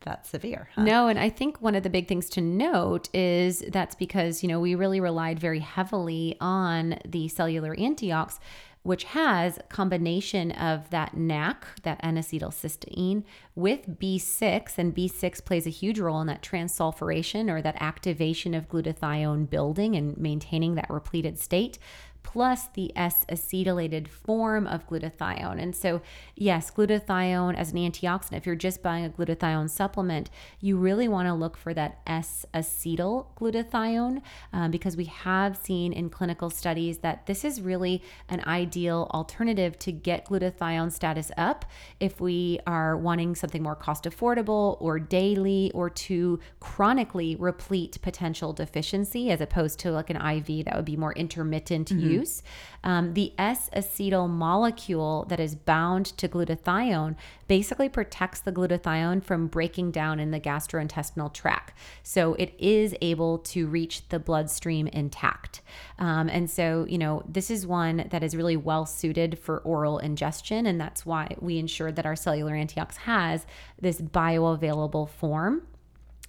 that severe. Huh? No, and I think one of the big things to note is that's because, you know, we really relied very heavily on the cellular antiox which has combination of that NAC, that N-acetylcysteine, with B6, and B6 plays a huge role in that transsulfuration or that activation of glutathione building and maintaining that repleted state plus the S acetylated form of glutathione. And so, yes, glutathione as an antioxidant, if you're just buying a glutathione supplement, you really want to look for that S acetyl glutathione um, because we have seen in clinical studies that this is really an ideal alternative to get glutathione status up if we are wanting something more cost affordable or daily or to chronically replete potential deficiency as opposed to like an IV that would be more intermittent mm-hmm use. Um, the S acetyl molecule that is bound to glutathione basically protects the glutathione from breaking down in the gastrointestinal tract. So it is able to reach the bloodstream intact. Um, and so, you know, this is one that is really well suited for oral ingestion. And that's why we ensure that our cellular antiox has this bioavailable form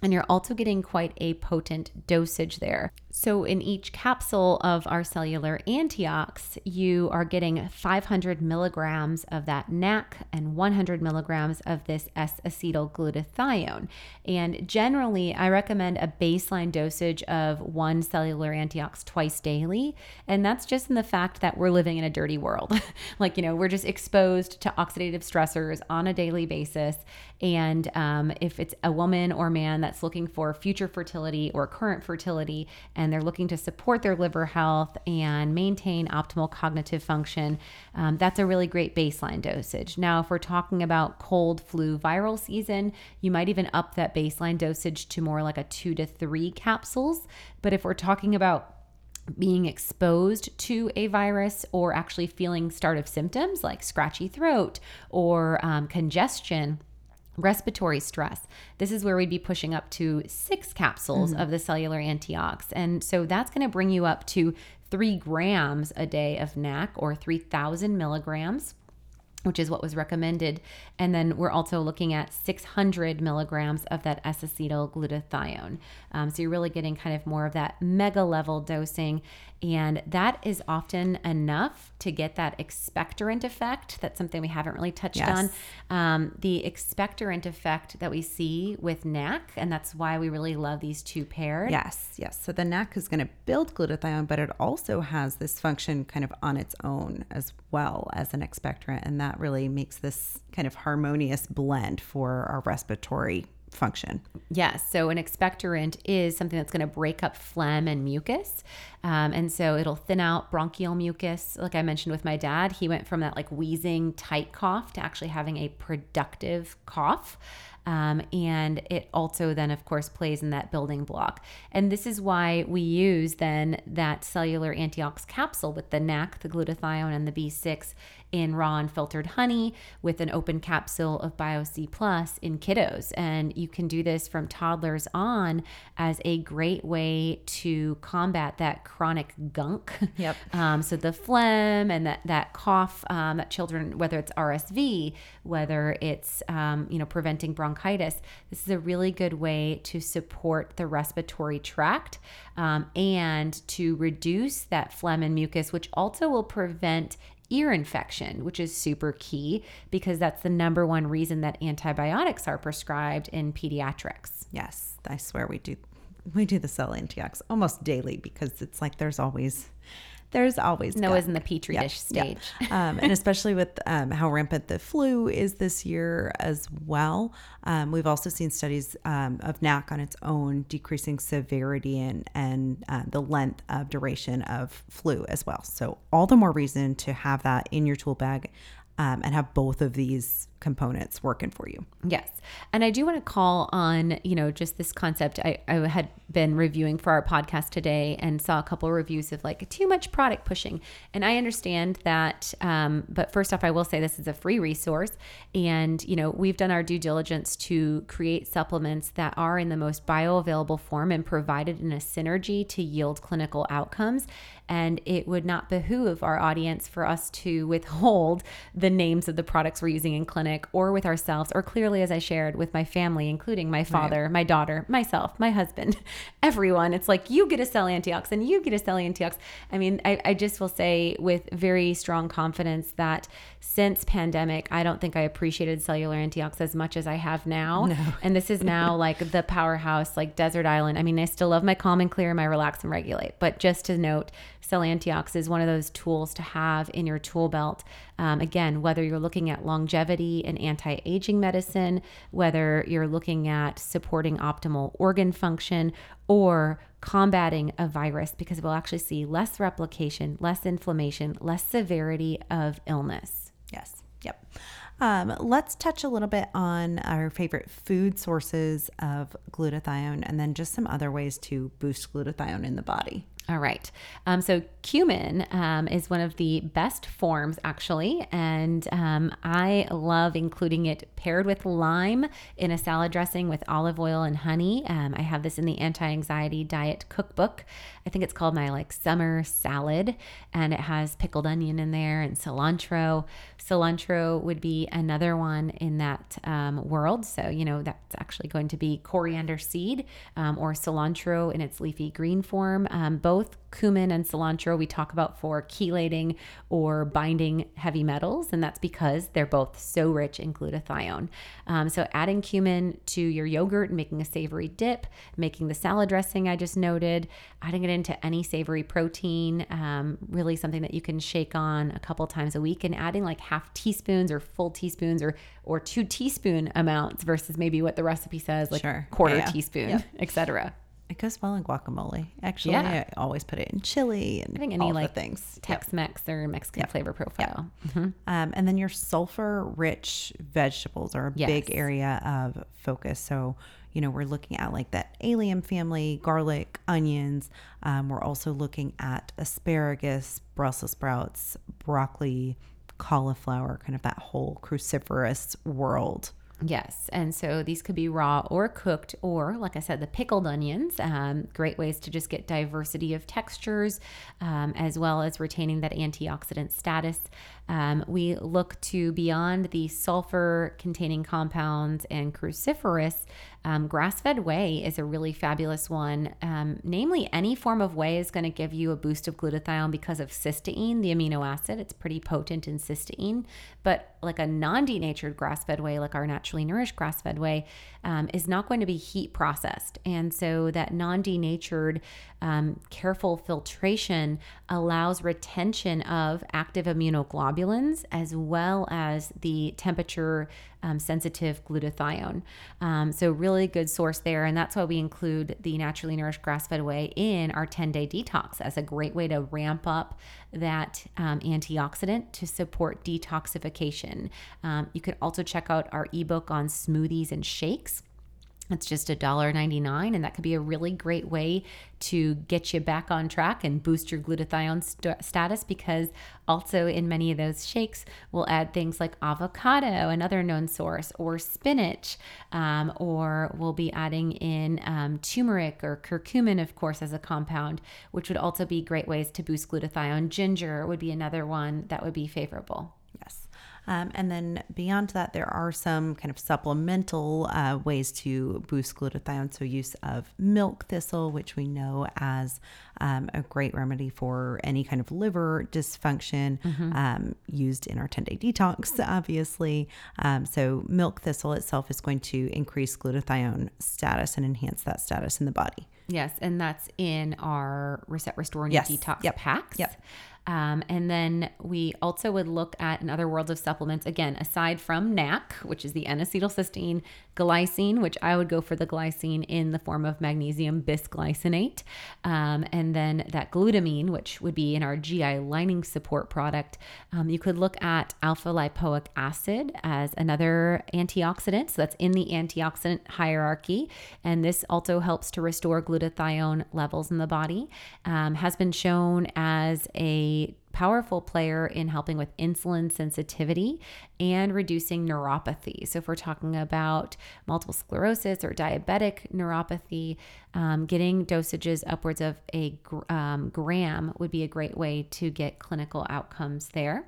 and you're also getting quite a potent dosage there. So, in each capsule of our cellular antiox, you are getting 500 milligrams of that NAC and 100 milligrams of this S acetylglutathione. And generally, I recommend a baseline dosage of one cellular antiox twice daily. And that's just in the fact that we're living in a dirty world. like, you know, we're just exposed to oxidative stressors on a daily basis. And um, if it's a woman or man that's looking for future fertility or current fertility, and they're looking to support their liver health and maintain optimal cognitive function, um, that's a really great baseline dosage. Now, if we're talking about cold flu viral season, you might even up that baseline dosage to more like a two to three capsules. But if we're talking about being exposed to a virus or actually feeling start of symptoms like scratchy throat or um, congestion, respiratory stress. This is where we'd be pushing up to six capsules mm-hmm. of the cellular antiox. And so that's going to bring you up to three grams a day of NAC or 3,000 milligrams which is what was recommended. And then we're also looking at 600 milligrams of that S-acetyl glutathione. Um, so you're really getting kind of more of that mega level dosing. And that is often enough to get that expectorant effect. That's something we haven't really touched yes. on. Um, the expectorant effect that we see with NAC, and that's why we really love these two paired. Yes, yes. So the NAC is going to build glutathione, but it also has this function kind of on its own as well as an expectorant. And that really makes this kind of harmonious blend for our respiratory function. Yes. So an expectorant is something that's going to break up phlegm and mucus. Um, and so it'll thin out bronchial mucus. Like I mentioned with my dad, he went from that like wheezing, tight cough to actually having a productive cough. Um, and it also then, of course, plays in that building block. And this is why we use then that cellular antiox capsule with the NAC, the glutathione, and the B6 in raw and filtered honey with an open capsule of BioC Plus in kiddos. And you can do this from toddlers on as a great way to combat that chronic gunk. Yep. Um, so the phlegm and that, that cough um, that children, whether it's RSV, whether it's, um, you know, preventing bronchitis, this is a really good way to support the respiratory tract um, and to reduce that phlegm and mucus, which also will prevent ear infection, which is super key because that's the number one reason that antibiotics are prescribed in pediatrics. Yes, I swear we do we do the cell antiox almost daily because it's like there's always there's always Noah's gut. in the petri Yeah, dish yeah. stage. um, and especially with um, how rampant the flu is this year as well. Um, we've also seen studies um, of NAC on its own decreasing severity and and uh, the length of duration of flu as well. So all the more reason to have that in your tool bag um, and have both of these components working for you. Yes. And I do want to call on, you know, just this concept. I, I had been reviewing for our podcast today and saw a couple of reviews of like too much product pushing. And I understand that. Um, but first off, I will say this is a free resource. And, you know, we've done our due diligence to create supplements that are in the most bioavailable form and provided in a synergy to yield clinical outcomes. And it would not behoove our audience for us to withhold the names of the products we're using in clinic or with ourselves, or clearly, as I shared, with my family, including my father, my daughter, myself, my husband, everyone. It's like you get a cell antiox and you get a cell antiox. I mean, I, I just will say with very strong confidence that since pandemic, I don't think I appreciated cellular antiox as much as I have now. And this is now like the powerhouse, like Desert Island. I mean, I still love my calm and clear, my relax and regulate. But just to note, Cell Antiox is one of those tools to have in your tool belt. Um, again, whether you're looking at longevity and anti aging medicine, whether you're looking at supporting optimal organ function, or combating a virus, because we'll actually see less replication, less inflammation, less severity of illness. Yes. Yep. Um, let's touch a little bit on our favorite food sources of glutathione and then just some other ways to boost glutathione in the body. All right. Um, so cumin um, is one of the best forms, actually, and um, I love including it paired with lime in a salad dressing with olive oil and honey. Um, I have this in the anti-anxiety diet cookbook. I think it's called my like summer salad, and it has pickled onion in there and cilantro. Cilantro would be another one in that um, world. So you know that's actually going to be coriander seed um, or cilantro in its leafy green form. Um, both cumin and cilantro we talk about for chelating or binding heavy metals, and that's because they're both so rich in glutathione. Um, so, adding cumin to your yogurt and making a savory dip, making the salad dressing I just noted, adding it into any savory protein, um, really something that you can shake on a couple times a week, and adding like half teaspoons or full teaspoons or or two teaspoon amounts versus maybe what the recipe says, like Sure. quarter yeah. teaspoon, Yep. etc. It goes well in guacamole. Actually, Yeah. I always put it in chili and I think any all like things. Tex-Mex or Mexican flavor profile. Mhm. Um, and then your sulfur rich vegetables are a big area of focus. So, you know, we're looking at like that allium family, garlic, onions. Um, we're also looking at asparagus, Brussels sprouts, broccoli, cauliflower, kind of that whole cruciferous world. Yes, and so these could be raw or cooked, or like I said, the pickled onions. Um, great ways to just get diversity of textures, um, as well as retaining that antioxidant status. Um, we look to beyond the sulfur-containing compounds and cruciferous. Um, grass-fed whey is a really fabulous one. Um, namely, any form of whey is going to give you a boost of glutathione because of cysteine, the amino acid. It's pretty potent in cysteine, but like a non-denatured grass-fed whey, like our naturally nourished grass fed whey um, is not going to be heat processed. And so that non denatured, um, careful filtration allows retention of active immunoglobulins as well as the temperature um, sensitive glutathione. Um, so, really good source there. And that's why we include the naturally nourished grass fed whey in our 10 day detox as a great way to ramp up that um, antioxidant to support detoxification. Um, you can also check out our ebook on smoothies and shakes. It's just $1.99, and that could be a really great way to get you back on track and boost your glutathione st- status because also in many of those shakes, we'll add things like avocado, another known source, or spinach, um, or we'll be adding in um, turmeric or curcumin, of course, as a compound, which would also be great ways to boost glutathione. Ginger would be another one that would be favorable. Um, and then beyond that, there are some kind of supplemental uh, ways to boost glutathione. So, use of milk thistle, which we know as um, a great remedy for any kind of liver dysfunction, mm-hmm. um, used in our 10 day detox, obviously. Um, so, milk thistle itself is going to increase glutathione status and enhance that status in the body. Yes, and that's in our Reset Restore New yes. Detox yep. packs. Yep. Um, and then we also would look at in other worlds of supplements, again, aside from NAC, which is the N acetylcysteine, glycine, which I would go for the glycine in the form of magnesium bisglycinate, um, and then that glutamine, which would be in our GI lining support product. Um, you could look at alpha lipoic acid as another antioxidant. So that's in the antioxidant hierarchy. And this also helps to restore glutathione levels in the body. Um, has been shown as a powerful player in helping with insulin sensitivity and reducing neuropathy. So, if we're talking about multiple sclerosis or diabetic neuropathy, um, getting dosages upwards of a um, gram would be a great way to get clinical outcomes there.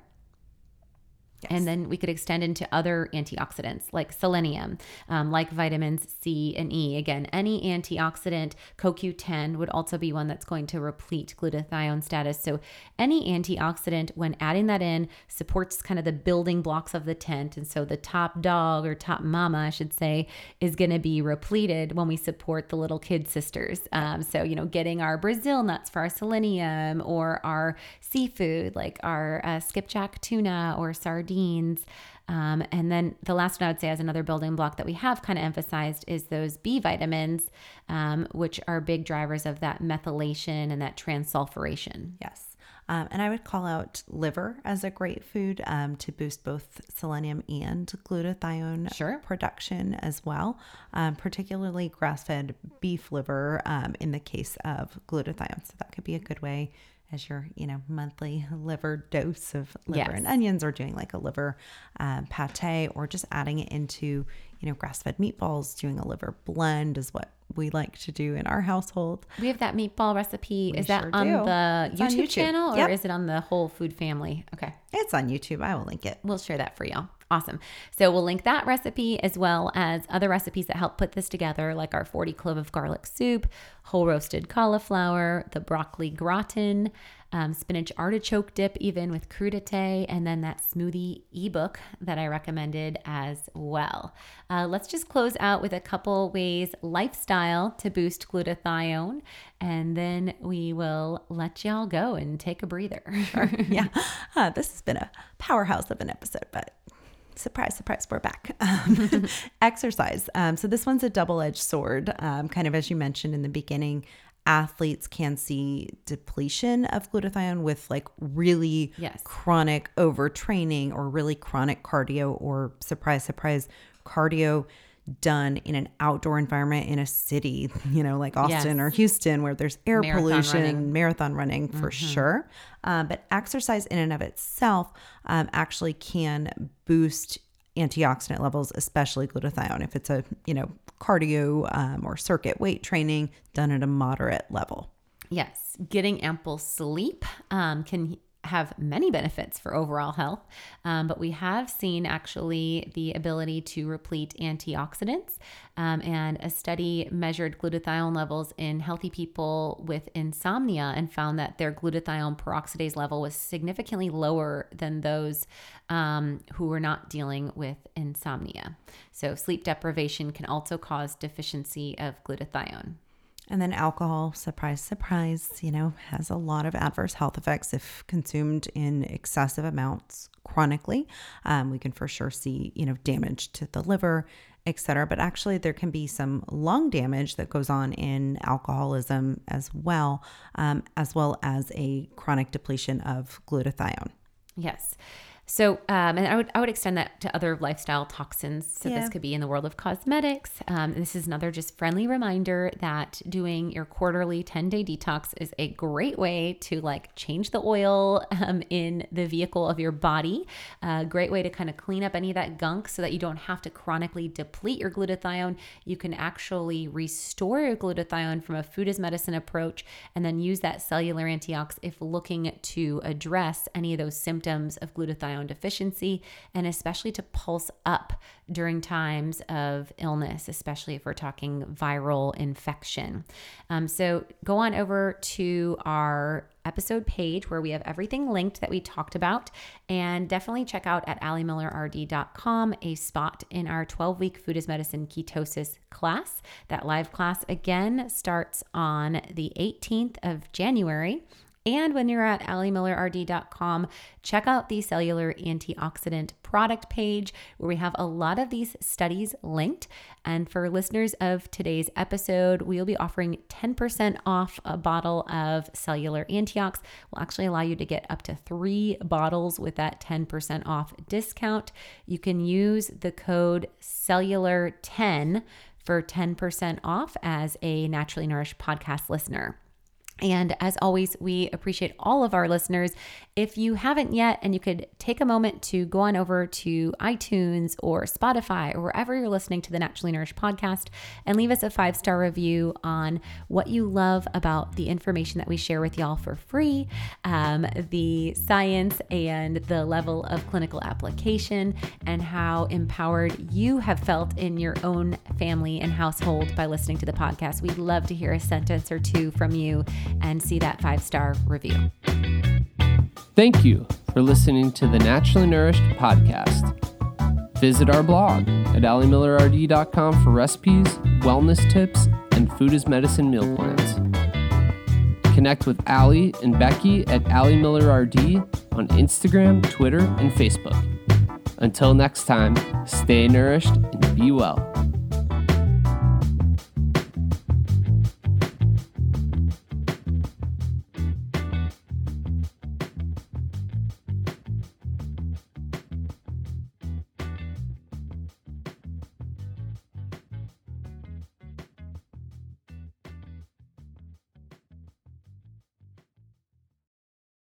Yes. And then we could extend into other antioxidants like selenium, um, like vitamins C and E. Again, any antioxidant, CoQ10 would also be one that's going to replete glutathione status. So, any antioxidant, when adding that in, supports kind of the building blocks of the tent. And so, the top dog or top mama, I should say, is going to be repleted when we support the little kid sisters. Um, so, you know, getting our Brazil nuts for our selenium or our seafood like our uh, skipjack tuna or sardines sardines. Um, and then the last one I would say as another building block that we have kind of emphasized is those B vitamins, um, which are big drivers of that methylation and that transsulfuration. Yes. Um, and I would call out liver as a great food um, to boost both selenium and glutathione sure. production as well, um, particularly grass fed beef liver um, in the case of glutathione. So that could be a good way as your you know monthly liver dose of liver yes. and onions or doing like a liver um, pate or just adding it into you know grass-fed meatballs doing a liver blend is what we like to do in our household. We have that meatball recipe. We is that sure on do. the YouTube, on YouTube, channel or yep. is it on the whole food family? Okay. It's on youtube. I will link it. We'll share that for y'all Awesome. So we'll link that recipe as well as other recipes that help put this together, like our 40 clove of garlic soup, whole roasted cauliflower, the broccoli gratin, um, spinach artichoke dip, even with crudité, and then that smoothie ebook that I recommended as well. Uh, let's just close out with a couple ways lifestyle to boost glutathione, and then we will let y'all go and take a breather. Sure. yeah. Uh, this has been a powerhouse of an episode, but surprise, surprise, we're back. Um, exercise. Um, so this one's a double edged sword, um, kind of as you mentioned in the beginning. Athletes can see depletion of glutathione with like really yes. chronic overtraining or really chronic cardio, or surprise, surprise, cardio done in an outdoor environment in a city, you know, like Austin yes. or Houston, where there's air marathon pollution, running. marathon running for mm-hmm. sure. Um, but exercise in and of itself um, actually can boost antioxidant levels, especially glutathione, if it's a, you know, cardio um, or circuit weight training done at a moderate level. Yes. Getting ample sleep um, can have many benefits for overall health, um, but we have seen actually the ability to replete antioxidants. Um, and a study measured glutathione levels in healthy people with insomnia and found that their glutathione peroxidase level was significantly lower than those um, who were not dealing with insomnia. So, sleep deprivation can also cause deficiency of glutathione. And then alcohol, surprise, surprise, you know, has a lot of adverse health effects if consumed in excessive amounts chronically. Um, we can for sure see, you know, damage to the liver, etc. But actually, there can be some lung damage that goes on in alcoholism as well, um, as well as a chronic depletion of glutathione. Yes. So, um, and I would I would extend that to other lifestyle toxins. So Yeah. this could be in the world of cosmetics. Um, this is another just friendly reminder that doing your quarterly ten day detox is a great way to like change the oil um, in the vehicle of your body. A great way to kind of clean up any of that gunk so that you don't have to chronically deplete your glutathione. You can actually restore your glutathione from a food as medicine approach, and then use that cellular antiox if looking to address any of those symptoms of glutathione deficiency, and especially to pulse up during times of illness, especially if we're talking viral infection. Um, so go on over to our episode page where we have everything linked that we talked about. And definitely check out at alimillerrd.com a spot in our 12 week food as medicine ketosis class. That live class again starts on the 18th of January. And when you're at alimillerrd.com, check out the cellular antioxidant product page where we have a lot of these studies linked. And for listeners of today's episode, we'll be offering 10% off a bottle of cellular antiox. We'll actually allow you to get up to three bottles with that 10% off discount. You can use the code cellular10 for 10% off as a naturally nourished podcast listener. And as always, we appreciate all of our listeners. If you haven't yet, and you could take a moment to go on over to iTunes or Spotify or wherever you're listening to the Naturally Nourished podcast and leave us a five star review on what you love about the information that we share with y'all for free, um, the science and the level of clinical application, and how empowered you have felt in your own family and household by listening to the podcast. We'd love to hear a sentence or two from you and see that five star review. Thank you for listening to the Naturally Nourished podcast. Visit our blog at alimillerrd.com for recipes, wellness tips, and food as medicine meal plans. Connect with Ali and Becky at Ali Miller RD on Instagram, Twitter, and Facebook. Until next time, stay nourished and be well.